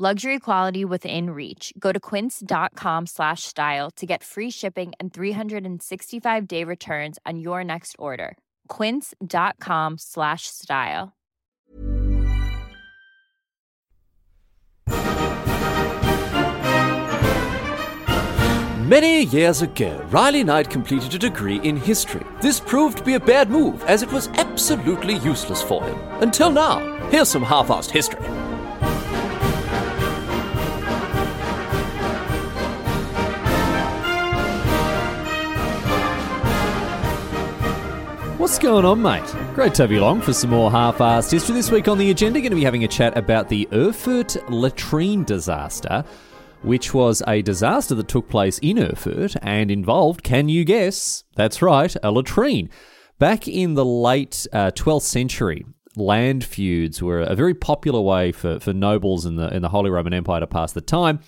Luxury quality within reach. Go to quince.com slash style to get free shipping and 365 day returns on your next order. Quince.com slash style. Many years ago, Riley Knight completed a degree in history. This proved to be a bad move, as it was absolutely useless for him. Until now. Here's some half assed history. What's going on, mate? Great to have you along for some more half-assed history. This week on the agenda, going to be having a chat about the Erfurt latrine disaster, which was a disaster that took place in Erfurt and involved, can you guess? That's right, a latrine. Back in the late uh, 12th century, land feuds were a very popular way for, for nobles in the in the Holy Roman Empire to pass the time,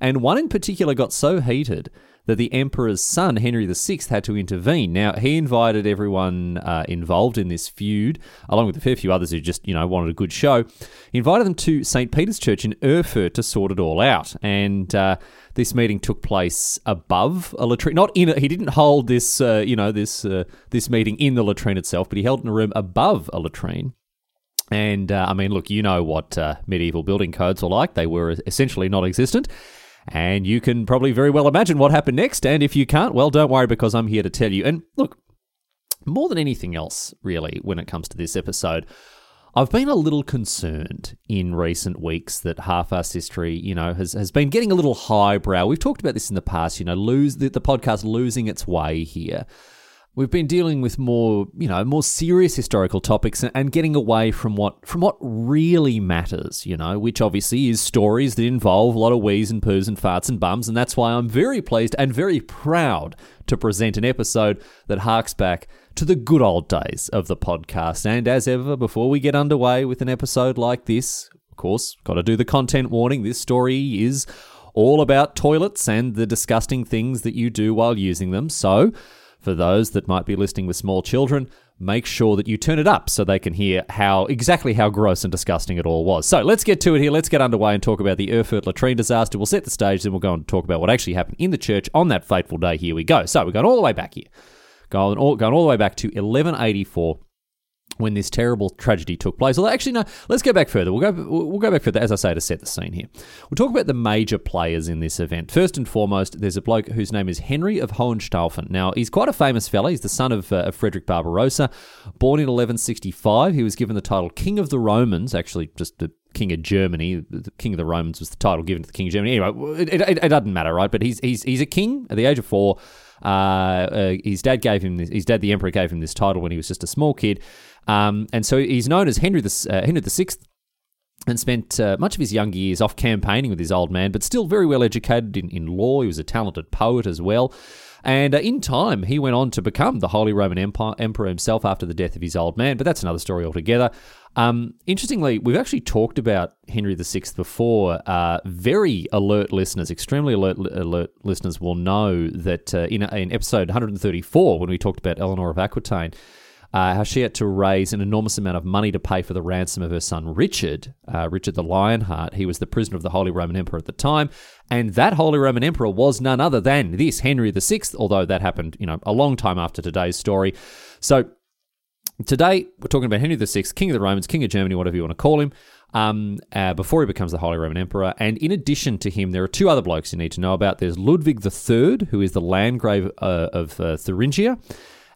and one in particular got so heated that the emperor's son, Henry VI, had to intervene. Now, he invited everyone uh, involved in this feud, along with a fair few others who just, you know, wanted a good show, he invited them to St. Peter's Church in Erfurt to sort it all out. And uh, this meeting took place above a latrine. Not in it. He didn't hold this, uh, you know, this uh, this meeting in the latrine itself, but he held it in a room above a latrine. And uh, I mean, look, you know what uh, medieval building codes were like. They were essentially non existent. And you can probably very well imagine what happened next. And if you can't, well, don't worry because I'm here to tell you. And look, more than anything else, really, when it comes to this episode, I've been a little concerned in recent weeks that half-assed history, you know, has, has been getting a little highbrow. We've talked about this in the past, you know, lose the, the podcast losing its way here. We've been dealing with more, you know, more serious historical topics and getting away from what from what really matters, you know, which obviously is stories that involve a lot of wheeze and poos and farts and bums, and that's why I'm very pleased and very proud to present an episode that harks back to the good old days of the podcast. And as ever, before we get underway with an episode like this, of course, got to do the content warning. This story is all about toilets and the disgusting things that you do while using them. So, for those that might be listening with small children, make sure that you turn it up so they can hear how exactly how gross and disgusting it all was. So let's get to it here. Let's get underway and talk about the Erfurt latrine disaster. We'll set the stage, then we'll go and talk about what actually happened in the church on that fateful day. Here we go. So we're going all the way back here. Going all, going all the way back to 1184 when this terrible tragedy took place. Although, actually, no, let's go back further. We'll go, we'll go back further, as I say, to set the scene here. We'll talk about the major players in this event. First and foremost, there's a bloke whose name is Henry of Hohenstaufen. Now, he's quite a famous fella. He's the son of, uh, of Frederick Barbarossa. Born in 1165, he was given the title King of the Romans, actually, just the King of Germany. The King of the Romans was the title given to the King of Germany. Anyway, it, it, it doesn't matter, right? But he's, he's, he's a king at the age of four. Uh, uh, his dad gave him this, his dad, the emperor, gave him this title when he was just a small kid. Um, and so he's known as Henry the uh, Henry the Sixth, and spent uh, much of his younger years off campaigning with his old man, but still very well educated in, in law. He was a talented poet as well. And uh, in time, he went on to become the Holy Roman Empire, Emperor himself after the death of his old man, but that's another story altogether. Um, interestingly, we've actually talked about Henry VI before. Uh, very alert listeners, extremely alert, alert listeners will know that uh, in, in episode 134, when we talked about Eleanor of Aquitaine, uh, how she had to raise an enormous amount of money to pay for the ransom of her son Richard, uh, Richard the Lionheart. He was the prisoner of the Holy Roman Emperor at the time, and that Holy Roman Emperor was none other than this Henry VI, although that happened, you know, a long time after today's story. So today we're talking about Henry VI, King of the Romans, King of Germany, whatever you want to call him. Um, uh, before he becomes the Holy Roman Emperor. And in addition to him, there are two other blokes you need to know about. There's Ludwig III, who is the Landgrave uh, of uh, Thuringia,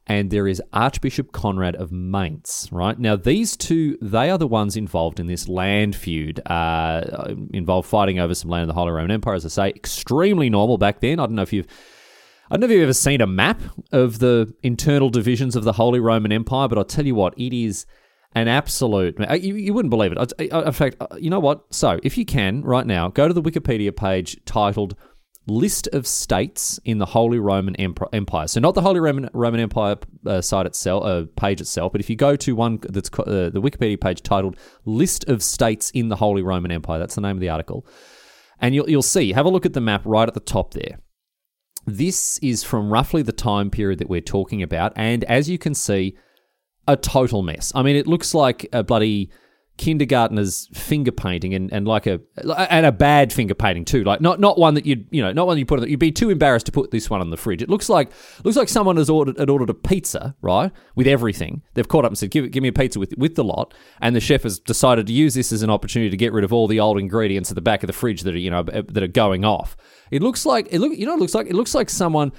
and there is Archbishop Conrad of Mainz, right? Now, these two, they are the ones involved in this land feud, uh, involved fighting over some land in the Holy Roman Empire, as I say, extremely normal back then. I don't know if you've I don't know if you've ever seen a map of the internal divisions of the Holy Roman Empire, but I'll tell you what, it is an absolute. You, you wouldn't believe it. In fact, uh, you know what? So, if you can, right now, go to the Wikipedia page titled list of states in the Holy Roman Empire. So not the Holy Roman Roman Empire uh, site itself, uh, page itself, but if you go to one that's uh, the Wikipedia page titled "List of States in the Holy Roman Empire," that's the name of the article, and you'll you'll see. Have a look at the map right at the top there. This is from roughly the time period that we're talking about, and as you can see, a total mess. I mean, it looks like a bloody kindergartner's finger painting and, and like a and a bad finger painting too. Like not not one that you'd you know not one you put you'd be too embarrassed to put this one on the fridge. It looks like looks like someone has ordered had ordered a pizza right with everything. They've caught up and said give give me a pizza with with the lot. And the chef has decided to use this as an opportunity to get rid of all the old ingredients at the back of the fridge that are you know uh, that are going off. It looks like it look you know it looks like it looks like someone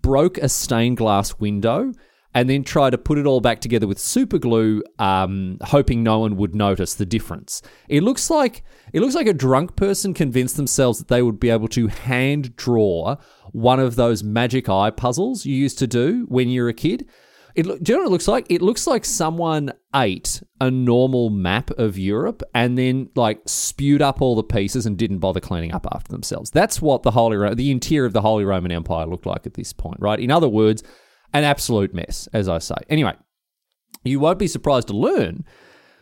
broke a stained glass window and then try to put it all back together with super glue, um, hoping no one would notice the difference. It looks like it looks like a drunk person convinced themselves that they would be able to hand draw one of those magic eye puzzles you used to do when you were a kid. It, do you know what it looks like? It looks like someone ate a normal map of Europe and then like spewed up all the pieces and didn't bother cleaning up after themselves. That's what the Holy the interior of the Holy Roman Empire looked like at this point, right? In other words, an absolute mess, as I say. Anyway, you won't be surprised to learn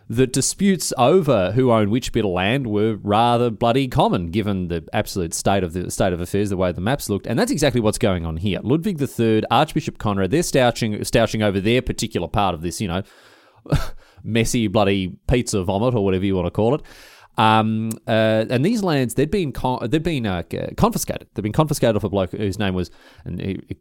that disputes over who owned which bit of land were rather bloody common, given the absolute state of the state of affairs, the way the maps looked, and that's exactly what's going on here. Ludwig III, Archbishop Conrad, they're stouching, stouching over their particular part of this, you know, messy bloody pizza vomit or whatever you want to call it. Um, uh, and these lands, they'd been con- they'd been uh, confiscated. They'd been confiscated off a bloke whose name was, and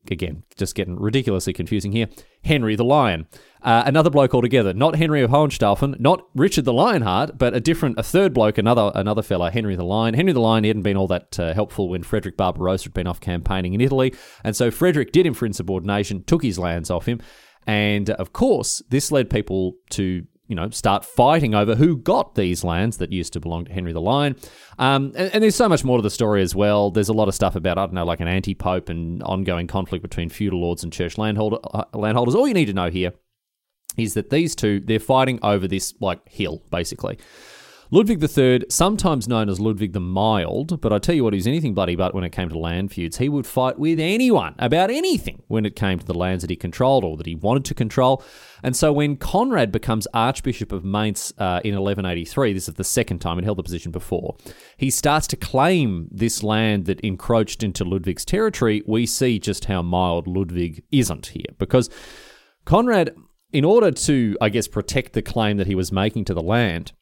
again, just getting ridiculously confusing here, Henry the Lion. Uh, another bloke altogether, not Henry of Hohenstaufen, not Richard the Lionheart, but a different, a third bloke, another another fella, Henry the Lion. Henry the Lion he hadn't been all that uh, helpful when Frederick Barbarossa had been off campaigning in Italy, and so Frederick did him for insubordination, took his lands off him. And of course, this led people to you know, start fighting over who got these lands that used to belong to Henry the Lion. Um, and, and, there's so much more to the story as well. There's a lot of stuff about, I don't know, like an anti pope and ongoing conflict between feudal lords and church landholder, uh, landholders. All you need to know here is that these two, they're fighting over this, like, hill, basically. Ludwig III, sometimes known as Ludwig the Mild, but I tell you what, he's anything bloody but when it came to land feuds. He would fight with anyone about anything when it came to the lands that he controlled or that he wanted to control. And so when Conrad becomes Archbishop of Mainz uh, in 1183, this is the second time he held the position before, he starts to claim this land that encroached into Ludwig's territory. We see just how mild Ludwig isn't here because Conrad, in order to, I guess, protect the claim that he was making to the land,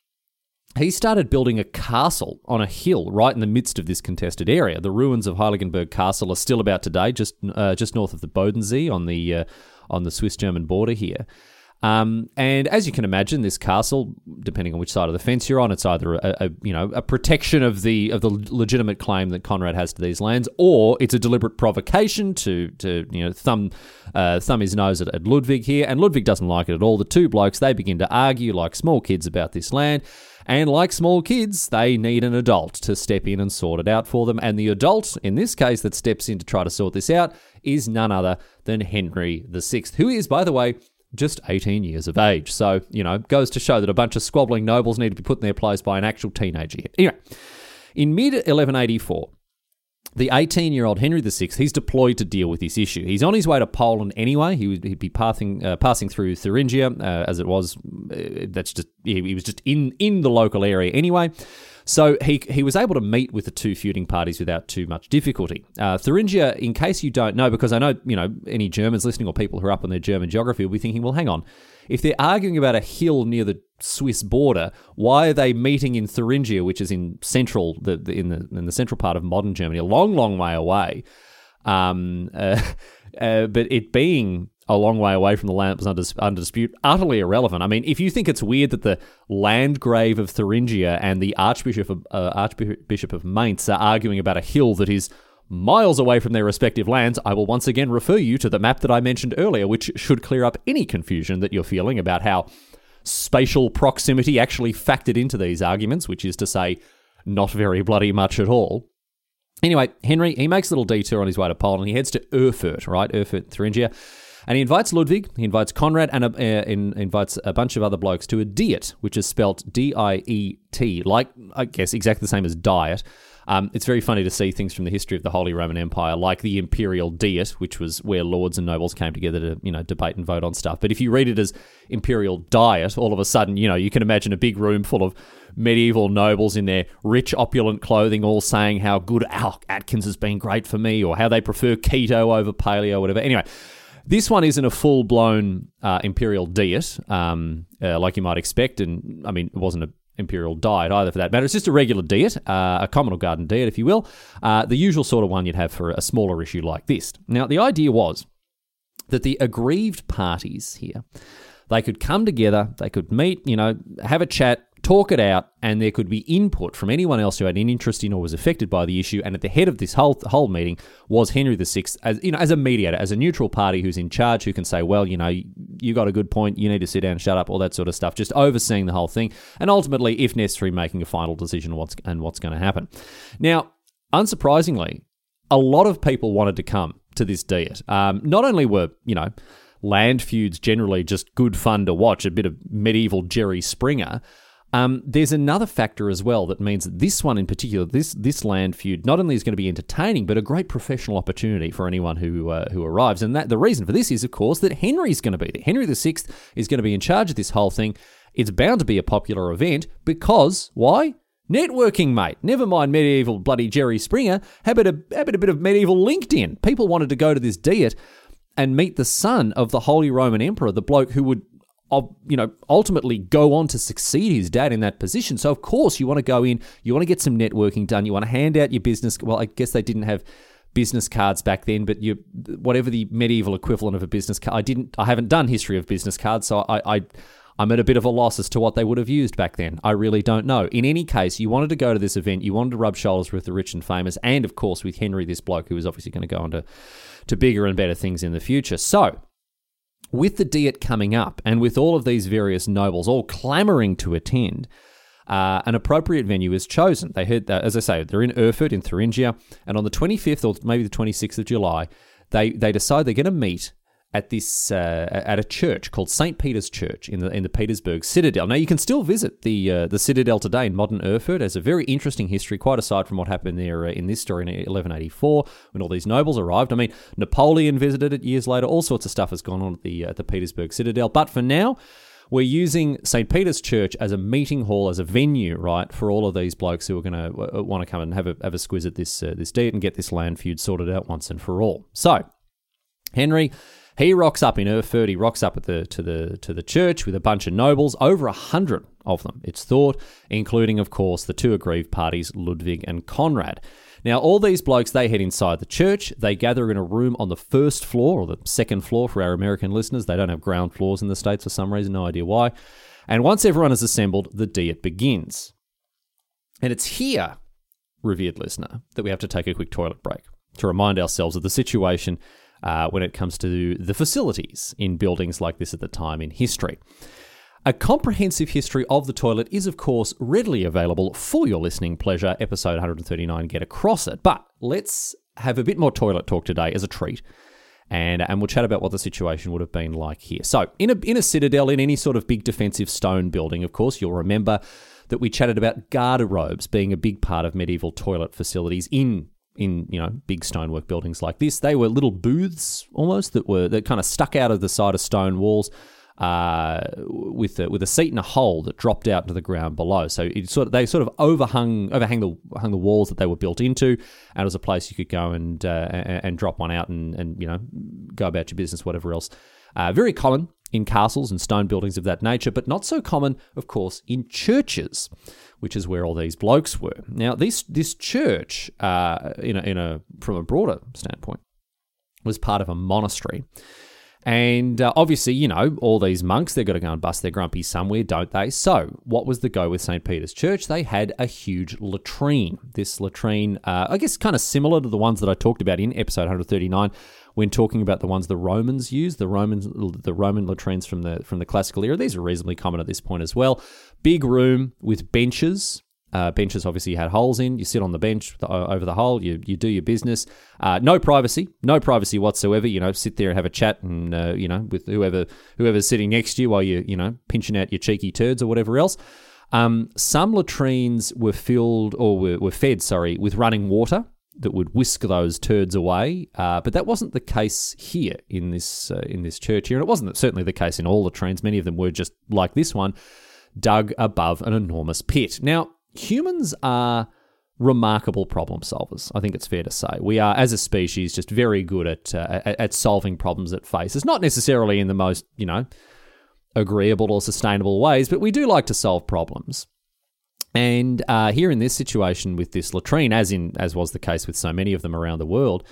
he started building a castle on a hill right in the midst of this contested area. The ruins of Heiligenberg Castle are still about today, just uh, just north of the Bodensee on the uh, on the Swiss German border here. Um, and as you can imagine, this castle, depending on which side of the fence you're on, it's either a, a, you know a protection of the of the legitimate claim that Conrad has to these lands, or it's a deliberate provocation to to you know thumb uh, thumb his nose at, at Ludwig here. And Ludwig doesn't like it at all. The two blokes they begin to argue like small kids about this land. And like small kids, they need an adult to step in and sort it out for them. And the adult, in this case, that steps in to try to sort this out is none other than Henry VI, who is, by the way, just 18 years of age. So, you know, goes to show that a bunch of squabbling nobles need to be put in their place by an actual teenager. Anyway, in mid 1184, the 18 year old Henry VI, he's deployed to deal with this issue. He's on his way to Poland anyway. He would he'd be passing uh, passing through Thuringia, uh, as it was. Uh, that's just he, he was just in in the local area anyway. So he, he was able to meet with the two feuding parties without too much difficulty. Uh, Thuringia, in case you don't know, because I know you know any Germans listening or people who are up on their German geography will be thinking, well, hang on, if they're arguing about a hill near the Swiss border, why are they meeting in Thuringia, which is in central the, the in the in the central part of modern Germany, a long, long way away? Um, uh, uh, but it being a long way away from the land that was under, under dispute, utterly irrelevant. I mean, if you think it's weird that the Landgrave of Thuringia and the Archbishop of, uh, Archbishop of Mainz are arguing about a hill that is miles away from their respective lands, I will once again refer you to the map that I mentioned earlier, which should clear up any confusion that you're feeling about how spatial proximity actually factored into these arguments, which is to say, not very bloody much at all. Anyway, Henry, he makes a little detour on his way to Poland. He heads to Erfurt, right? Erfurt, Thuringia. And he invites Ludwig, he invites Conrad, and uh, invites a bunch of other blokes to a diet, which is spelt D I E T, like, I guess, exactly the same as diet. Um, it's very funny to see things from the history of the Holy Roman Empire, like the Imperial Diet, which was where lords and nobles came together to, you know, debate and vote on stuff. But if you read it as Imperial Diet, all of a sudden, you know, you can imagine a big room full of medieval nobles in their rich, opulent clothing, all saying how good Al Atkins has been great for me, or how they prefer keto over paleo, whatever. Anyway. This one isn't a full blown uh, imperial diet, um, uh, like you might expect, and I mean, it wasn't a imperial diet either for that matter. It's just a regular diet, uh, a common or garden diet, if you will, uh, the usual sort of one you'd have for a smaller issue like this. Now, the idea was that the aggrieved parties here, they could come together, they could meet, you know, have a chat, talk it out, and there could be input from anyone else who had an interest in or was affected by the issue. And at the head of this whole whole meeting was Henry VI, as you know, as a mediator, as a neutral party who's in charge, who can say, well, you know, you got a good point, you need to sit down, shut up, all that sort of stuff, just overseeing the whole thing, and ultimately, if necessary, making a final decision on what's and what's going to happen. Now, unsurprisingly, a lot of people wanted to come to this diet. Um, not only were you know land feuds generally just good fun to watch, a bit of medieval Jerry Springer. Um, there's another factor as well that means that this one in particular, this this land feud, not only is going to be entertaining, but a great professional opportunity for anyone who uh, who arrives. And that the reason for this is, of course, that Henry's going to be there. Henry VI is going to be in charge of this whole thing. It's bound to be a popular event because why? Networking, mate. Never mind medieval bloody Jerry Springer. How about a, how about a bit of medieval LinkedIn? People wanted to go to this diet and meet the son of the Holy Roman Emperor, the bloke who would you know, ultimately go on to succeed his dad in that position. So of course you want to go in, you want to get some networking done, you want to hand out your business. Well, I guess they didn't have business cards back then, but you whatever the medieval equivalent of a business card. I didn't, I haven't done history of business cards, so I, I I'm at a bit of a loss as to what they would have used back then. I really don't know. In any case, you wanted to go to this event, you wanted to rub shoulders with the rich and famous, and of course with Henry, this bloke who was obviously going to go on to, to bigger and better things in the future. So with the Diet coming up and with all of these various nobles all clamoring to attend, uh, an appropriate venue is chosen. They heard, that, as I say, they're in Erfurt in Thuringia, and on the 25th or maybe the 26th of July, they they decide they're going to meet at this uh, at a church called St Peter's Church in the in the Petersberg Citadel. Now you can still visit the uh, the Citadel today in modern Erfurt. It has a very interesting history, quite aside from what happened there uh, in this story in 1184 when all these nobles arrived. I mean, Napoleon visited it years later. All sorts of stuff has gone on at the at the Petersberg Citadel. But for now. We're using St. Peter's Church as a meeting hall, as a venue, right, for all of these blokes who are going to uh, want to come and have a, have a squiz at this uh, this date and get this land feud sorted out once and for all. So, Henry he rocks up in Erfurt. He rocks up the to the to the church with a bunch of nobles, over a hundred of them, it's thought, including, of course, the two aggrieved parties, Ludwig and Conrad. Now, all these blokes they head inside the church. They gather in a room on the first floor or the second floor for our American listeners. They don't have ground floors in the states for some reason, no idea why. And once everyone is assembled, the diet begins. And it's here, revered listener, that we have to take a quick toilet break to remind ourselves of the situation uh, when it comes to the facilities in buildings like this at the time in history. A comprehensive history of the toilet is, of course, readily available for your listening pleasure. Episode 139, get across it. But let's have a bit more toilet talk today as a treat. And, and we'll chat about what the situation would have been like here. So, in a, in a citadel, in any sort of big defensive stone building, of course, you'll remember that we chatted about garderobes being a big part of medieval toilet facilities in in you know big stonework buildings like this. They were little booths almost that were that kind of stuck out of the side of stone walls. Uh, with a, with a seat and a hole that dropped out to the ground below. So it sort of, they sort of overhung overhang the hung the walls that they were built into, and it was a place you could go and uh, and, and, drop one out and, and you know go about your business, whatever else. Uh, very common in castles and stone buildings of that nature, but not so common, of course, in churches which is where all these blokes were. Now, this this church, uh, in a, in a from a broader standpoint, was part of a monastery. And uh, obviously, you know, all these monks, they've got to go and bust their grumpy somewhere, don't they? So, what was the go with St. Peter's Church? They had a huge latrine. This latrine, uh, I guess, kind of similar to the ones that I talked about in episode 139 when talking about the ones the Romans used, the Romans, the Roman latrines from the from the classical era. These are reasonably common at this point as well. Big room with benches. Uh, benches obviously had holes in. You sit on the bench over the hole. You you do your business. Uh, no privacy, no privacy whatsoever. You know, sit there and have a chat, and uh, you know, with whoever whoever's sitting next to you while you you know pinching out your cheeky turds or whatever else. Um, some latrines were filled or were, were fed, sorry, with running water that would whisk those turds away. Uh, but that wasn't the case here in this uh, in this church here, and it wasn't certainly the case in all the trains. Many of them were just like this one, dug above an enormous pit. Now humans are remarkable problem solvers. I think it's fair to say we are, as a species, just very good at uh, at solving problems that face us. Not necessarily in the most you know agreeable or sustainable ways, but we do like to solve problems. And uh, here in this situation with this latrine, as in as was the case with so many of them around the world,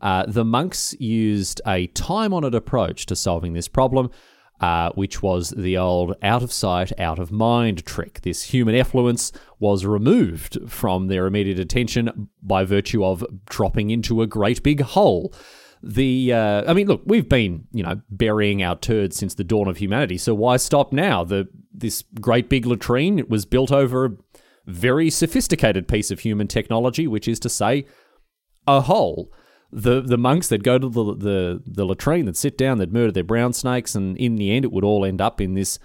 uh, the monks used a time-honored approach to solving this problem. Uh, which was the old out of sight, out of mind trick. This human effluence was removed from their immediate attention by virtue of dropping into a great big hole the uh, I mean, look, we've been you know burying our turds since the dawn of humanity. So why stop now? The this great big latrine was built over a very sophisticated piece of human technology, which is to say, a hole. The the monks that go to the the the latrine, that sit down, that murder their brown snakes, and in the end, it would all end up in this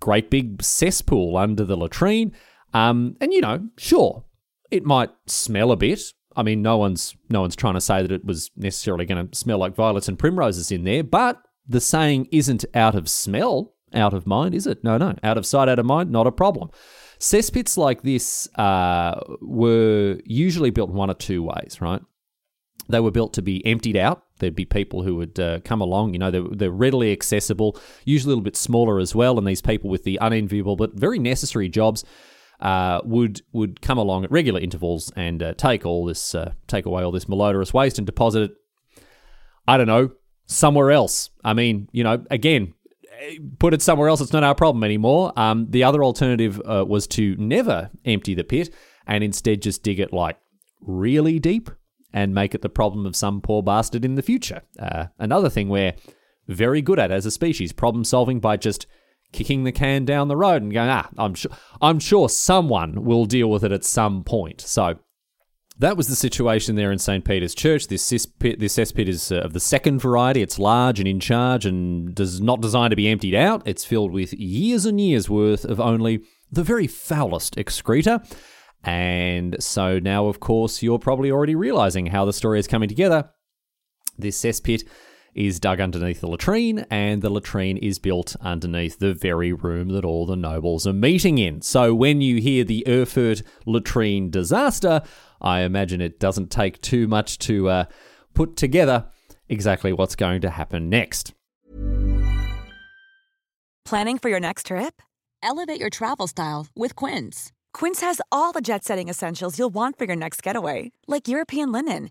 great big cesspool under the latrine. Um, and you know, sure, it might smell a bit. I mean, no one's no one's trying to say that it was necessarily going to smell like violets and primroses in there, but the saying isn't out of smell, out of mind, is it? No, no, out of sight, out of mind, not a problem. Cesspits like this uh, were usually built one or two ways, right? They were built to be emptied out. There'd be people who would uh, come along. You know, they're, they're readily accessible, usually a little bit smaller as well. And these people with the unenviable but very necessary jobs uh, would would come along at regular intervals and uh, take all this, uh, take away all this malodorous waste and deposit it. I don't know somewhere else. I mean, you know, again, put it somewhere else. It's not our problem anymore. Um, the other alternative uh, was to never empty the pit and instead just dig it like really deep and make it the problem of some poor bastard in the future. Uh, another thing we're very good at as a species, problem solving by just kicking the can down the road and going, ah, I'm sure, I'm sure someone will deal with it at some point. So that was the situation there in St. Peter's Church. This cesspit, this cesspit is uh, of the second variety. It's large and in charge and does not designed to be emptied out. It's filled with years and years worth of only the very foulest excreta. And so now, of course, you're probably already realizing how the story is coming together. This cesspit is dug underneath the latrine, and the latrine is built underneath the very room that all the nobles are meeting in. So when you hear the Erfurt latrine disaster, I imagine it doesn't take too much to uh, put together exactly what's going to happen next. Planning for your next trip? Elevate your travel style with Quince. Quince has all the jet setting essentials you'll want for your next getaway, like European linen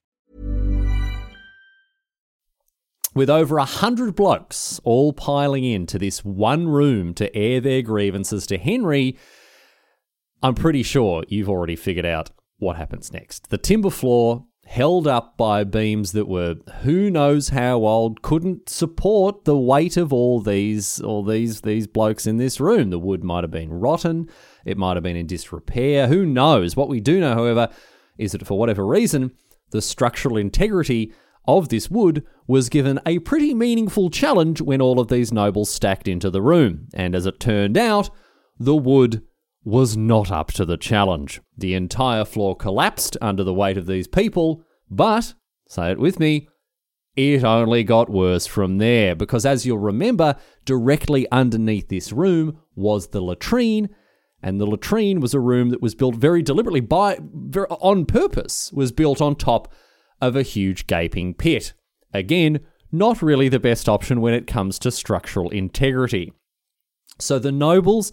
With over a hundred blokes all piling into this one room to air their grievances to Henry, I'm pretty sure you've already figured out what happens next. The timber floor, held up by beams that were who knows how old, couldn't support the weight of all these all these these blokes in this room. The wood might have been rotten, it might have been in disrepair, who knows? What we do know, however, is that for whatever reason, the structural integrity of this wood was given a pretty meaningful challenge when all of these nobles stacked into the room. And as it turned out, the wood was not up to the challenge. The entire floor collapsed under the weight of these people, but, say it with me, it only got worse from there, because as you'll remember, directly underneath this room was the latrine, and the latrine was a room that was built very deliberately by on purpose, was built on top of a huge gaping pit. Again, not really the best option when it comes to structural integrity. So the nobles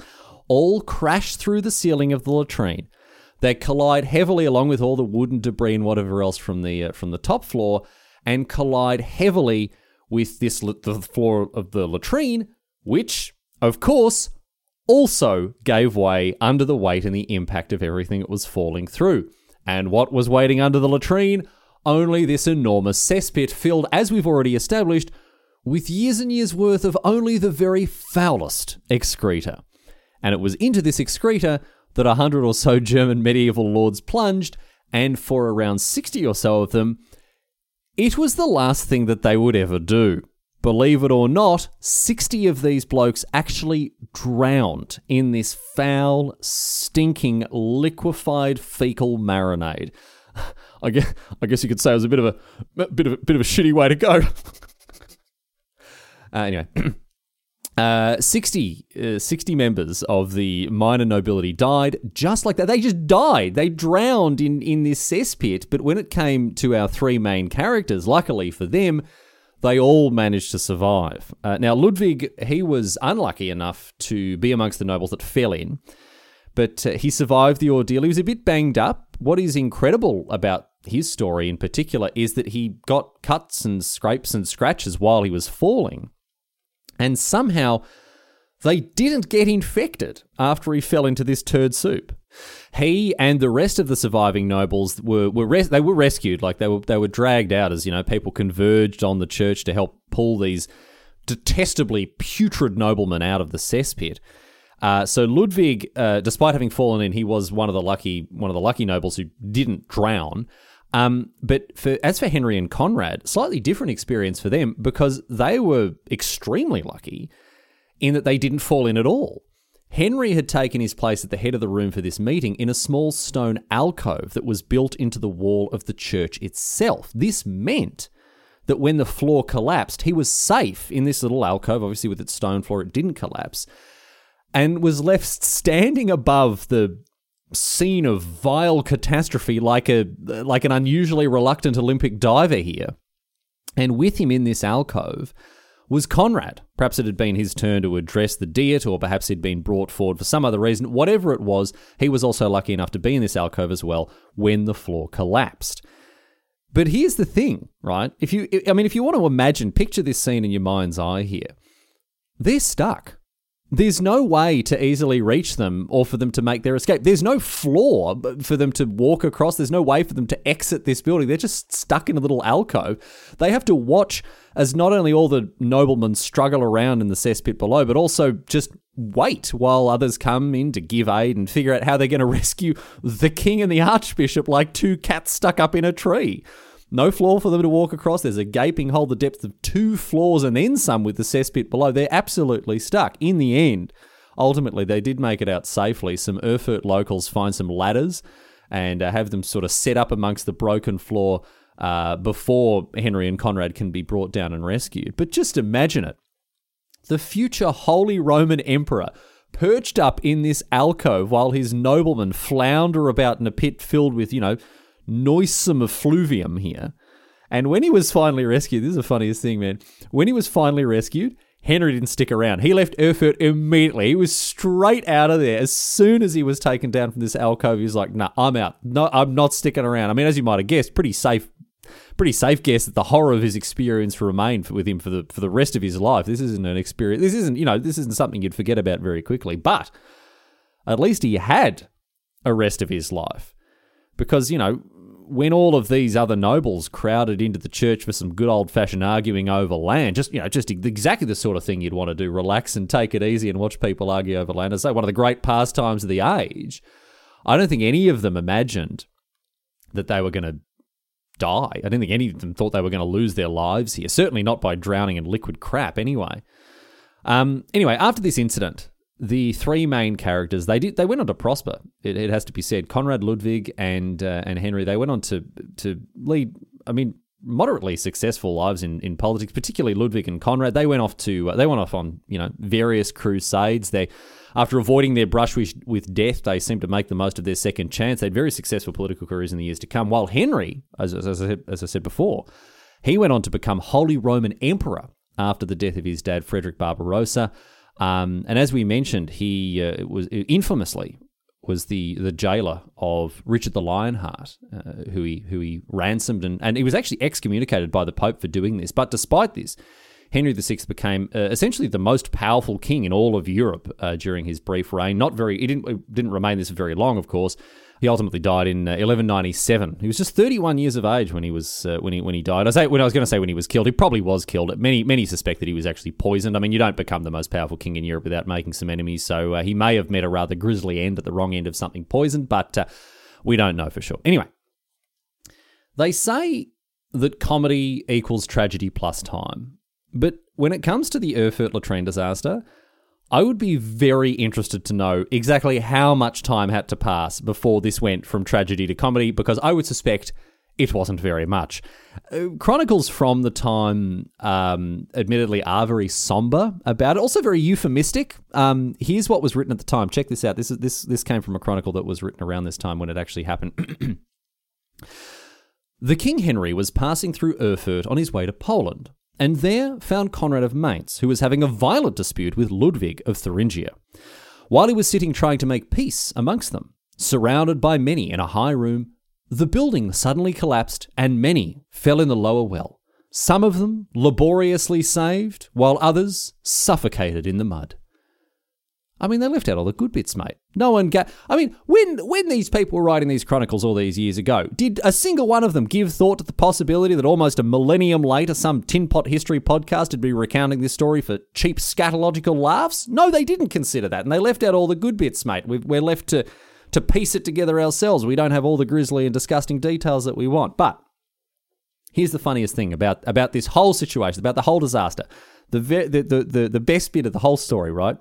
all crash through the ceiling of the latrine. They collide heavily along with all the wood and debris and whatever else from the uh, from the top floor, and collide heavily with this the floor of the latrine, which, of course, also gave way under the weight and the impact of everything it was falling through. And what was waiting under the latrine? Only this enormous cesspit filled, as we've already established, with years and years worth of only the very foulest excreta. And it was into this excreta that a hundred or so German medieval lords plunged, and for around 60 or so of them, it was the last thing that they would ever do. Believe it or not, 60 of these blokes actually drowned in this foul, stinking, liquefied fecal marinade. I guess, I guess you could say it was a bit of a, a bit of a bit of a shitty way to go. uh, anyway, uh, 60, uh, 60 members of the minor nobility died just like that. They just died. They drowned in in this cesspit. But when it came to our three main characters, luckily for them, they all managed to survive. Uh, now, Ludwig, he was unlucky enough to be amongst the nobles that fell in, but uh, he survived the ordeal. He was a bit banged up. What is incredible about his story in particular is that he got cuts and scrapes and scratches while he was falling. And somehow they didn't get infected after he fell into this turd soup. He and the rest of the surviving nobles were were res- they were rescued, like they were they were dragged out as you know people converged on the church to help pull these detestably putrid noblemen out of the cesspit. Uh, so Ludwig, uh, despite having fallen in, he was one of the lucky one of the lucky nobles who didn't drown. Um, but for as for Henry and Conrad, slightly different experience for them because they were extremely lucky in that they didn't fall in at all. Henry had taken his place at the head of the room for this meeting in a small stone alcove that was built into the wall of the church itself. This meant that when the floor collapsed, he was safe in this little alcove. Obviously, with its stone floor, it didn't collapse, and was left standing above the scene of vile catastrophe like a like an unusually reluctant Olympic diver here. And with him in this alcove was Conrad. Perhaps it had been his turn to address the Diet, or perhaps he'd been brought forward for some other reason. Whatever it was, he was also lucky enough to be in this alcove as well when the floor collapsed. But here's the thing, right? If you, I mean, if you want to imagine, picture this scene in your mind's eye here. They're stuck. There's no way to easily reach them or for them to make their escape. There's no floor for them to walk across. There's no way for them to exit this building. They're just stuck in a little alcove. They have to watch as not only all the noblemen struggle around in the cesspit below, but also just wait while others come in to give aid and figure out how they're going to rescue the king and the archbishop like two cats stuck up in a tree. No floor for them to walk across. There's a gaping hole the depth of two floors and then some with the cesspit below. They're absolutely stuck. In the end, ultimately, they did make it out safely. Some Erfurt locals find some ladders and uh, have them sort of set up amongst the broken floor uh, before Henry and Conrad can be brought down and rescued. But just imagine it. The future Holy Roman Emperor perched up in this alcove while his noblemen flounder about in a pit filled with, you know, noisome effluvium here. And when he was finally rescued, this is the funniest thing, man. When he was finally rescued, Henry didn't stick around. He left Erfurt immediately. He was straight out of there. As soon as he was taken down from this alcove, he was like, nah, I'm out. No, I'm not sticking around. I mean, as you might have guessed, pretty safe pretty safe guess that the horror of his experience remained with him for the for the rest of his life. This isn't an experience. This isn't you know this isn't something you'd forget about very quickly. But at least he had a rest of his life because you know when all of these other nobles crowded into the church for some good old fashioned arguing over land, just you know, just exactly the sort of thing you'd want to do, relax and take it easy and watch people argue over land. It's like one of the great pastimes of the age. I don't think any of them imagined that they were going to die. I don't think any of them thought they were going to lose their lives here. Certainly not by drowning in liquid crap, anyway. Um, anyway, after this incident, the three main characters they did they went on to prosper. It, it has to be said. Conrad Ludwig and uh, and Henry they went on to to lead. I mean, moderately successful lives in, in politics, particularly Ludwig and Conrad. They went off to uh, they went off on you know various crusades. They after avoiding their brush with, with death, they seemed to make the most of their second chance. They had very successful political careers in the years to come. While Henry, as, as, I, as I said before, he went on to become Holy Roman Emperor after the death of his dad, Frederick Barbarossa. Um, and as we mentioned, he uh, was infamously was the the jailer of Richard the Lionheart, uh, who he who he ransomed and and he was actually excommunicated by the Pope for doing this. But despite this, Henry VI became uh, essentially the most powerful king in all of Europe uh, during his brief reign. Not very, he didn't didn't remain this very long, of course. He ultimately died in uh, 1197. He was just 31 years of age when he was uh, when he when he died. I say when I was going to say when he was killed. He probably was killed. Many many suspect that he was actually poisoned. I mean, you don't become the most powerful king in Europe without making some enemies. So uh, he may have met a rather grisly end at the wrong end of something poisoned, but uh, we don't know for sure. Anyway, they say that comedy equals tragedy plus time, but when it comes to the Erfurt latrine disaster. I would be very interested to know exactly how much time had to pass before this went from tragedy to comedy, because I would suspect it wasn't very much. Uh, chronicles from the time, um, admittedly, are very somber about it, also very euphemistic. Um, here's what was written at the time. Check this out. This is this this came from a chronicle that was written around this time when it actually happened. the King Henry was passing through Erfurt on his way to Poland and there found Conrad of Mainz, who was having a violent dispute with Ludwig of Thuringia. While he was sitting trying to make peace amongst them, surrounded by many in a high room, the building suddenly collapsed and many fell in the lower well, some of them laboriously saved, while others suffocated in the mud. I mean, they left out all the good bits, mate. No one got. I mean, when when these people were writing these chronicles all these years ago, did a single one of them give thought to the possibility that almost a millennium later, some tin pot history podcast would be recounting this story for cheap scatological laughs? No, they didn't consider that, and they left out all the good bits, mate. we we're left to to piece it together ourselves. We don't have all the grisly and disgusting details that we want. But here's the funniest thing about about this whole situation, about the whole disaster. The the the the, the best bit of the whole story, right?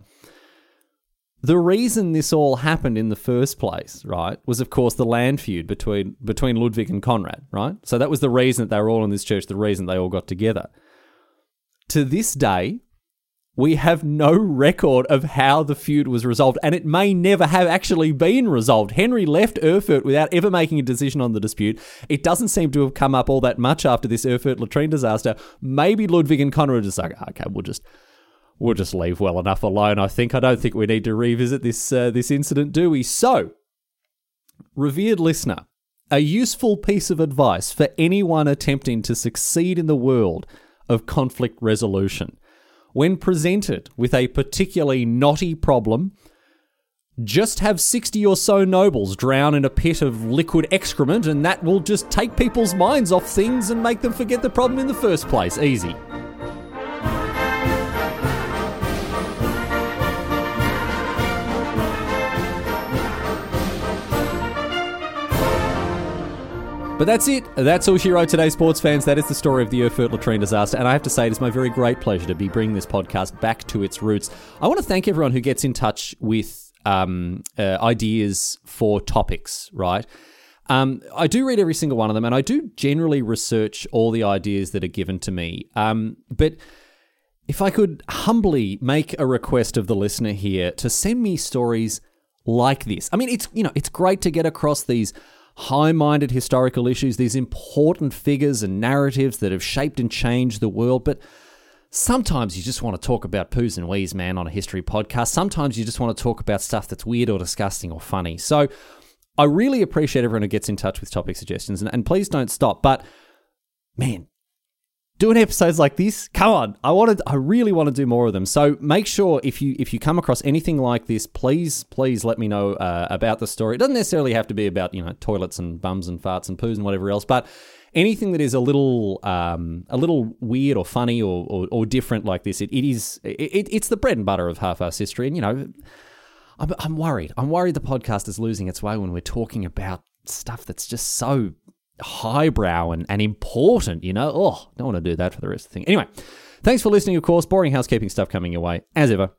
The reason this all happened in the first place, right, was of course the land feud between between Ludwig and Conrad, right? So that was the reason that they were all in this church, the reason they all got together. To this day, we have no record of how the feud was resolved, and it may never have actually been resolved. Henry left Erfurt without ever making a decision on the dispute. It doesn't seem to have come up all that much after this Erfurt latrine disaster. Maybe Ludwig and Conrad just like, ah, okay, we'll just we'll just leave well enough alone. I think I don't think we need to revisit this uh, this incident, do we? So, revered listener, a useful piece of advice for anyone attempting to succeed in the world of conflict resolution. When presented with a particularly knotty problem, just have 60 or so nobles drown in a pit of liquid excrement, and that will just take people's minds off things and make them forget the problem in the first place. Easy. But that's it. That's all she wrote today, sports fans. That is the story of the Erfurt latrine disaster. And I have to say, it is my very great pleasure to be bringing this podcast back to its roots. I want to thank everyone who gets in touch with um, uh, ideas for topics, right? Um, I do read every single one of them, and I do generally research all the ideas that are given to me. Um, but if I could humbly make a request of the listener here to send me stories like this. I mean, it's you know, it's great to get across these high minded historical issues, these important figures and narratives that have shaped and changed the world. But sometimes you just want to talk about poos and wees, man, on a history podcast. Sometimes you just want to talk about stuff that's weird or disgusting or funny. So I really appreciate everyone who gets in touch with topic suggestions, and, and please don't stop. But man, doing episodes like this come on i wanted i really want to do more of them. So make sure if you if you come across anything like this please please let me know uh, about the story. It doesn't necessarily have to be about you know toilets and bums and farts and poos and whatever else but anything that is a little um, a little weird or funny or, or, or different like this it, it is it, it's the bread and butter of half-ass history. And you know I'm, I'm worried. I'm worried the podcast is losing its way when we're talking about stuff that's just so highbrow and, and important, you know? Oh, don't want to do that for the rest of the thing. Anyway, thanks for listening, of course. Boring housekeeping stuff coming your way, as ever.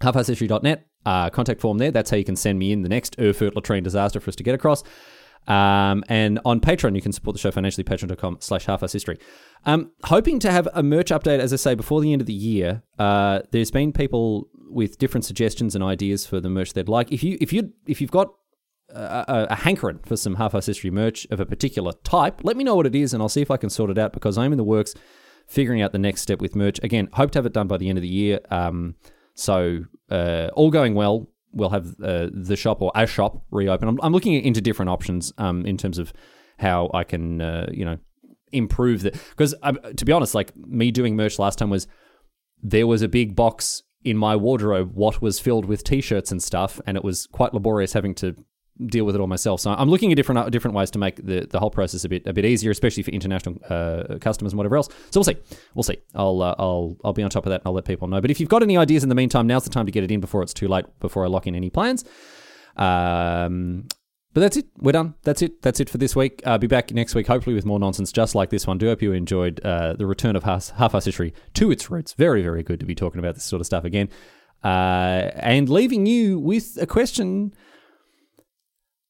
Halfasshistory.net, uh, contact form there. That's how you can send me in the next Erfurt latrine disaster for us to get across. Um, and on Patreon, you can support the show financially, patreon.com slash halfasshistory. Um, hoping to have a merch update, as I say, before the end of the year. Uh, there's been people with different suggestions and ideas for the merch they'd like. If you if you if you've got a, a, hankering for some half-ass history merch of a particular type, let me know what it is, and I'll see if I can sort it out because I'm in the works figuring out the next step with merch. Again, hope to have it done by the end of the year. Um, so uh, all going well, we'll have uh, the shop or a shop reopen. I'm, I'm looking into different options um, in terms of how I can, uh, you know, improve the because to be honest, like me doing merch last time was there was a big box in my wardrobe what was filled with t-shirts and stuff and it was quite laborious having to deal with it all myself. So I'm looking at different uh, different ways to make the, the whole process a bit a bit easier, especially for international uh, customers and whatever else. So we'll see, we'll see. I'll uh, I'll I'll be on top of that. and I'll let people know. But if you've got any ideas in the meantime, now's the time to get it in before it's too late. Before I lock in any plans. Um, but that's it. We're done. That's it. That's it for this week. I'll be back next week, hopefully, with more nonsense just like this one. Do hope you enjoyed uh, the return of half Ass History to its roots. Very, very good to be talking about this sort of stuff again. Uh, and leaving you with a question.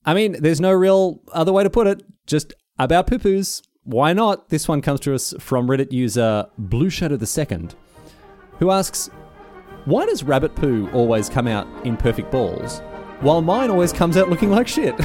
I mean, there's no real other way to put it. Just about poo poos. Why not? This one comes to us from Reddit user Blue Shadow the Second, who asks, "Why does rabbit poo always come out in perfect balls, while mine always comes out looking like shit?"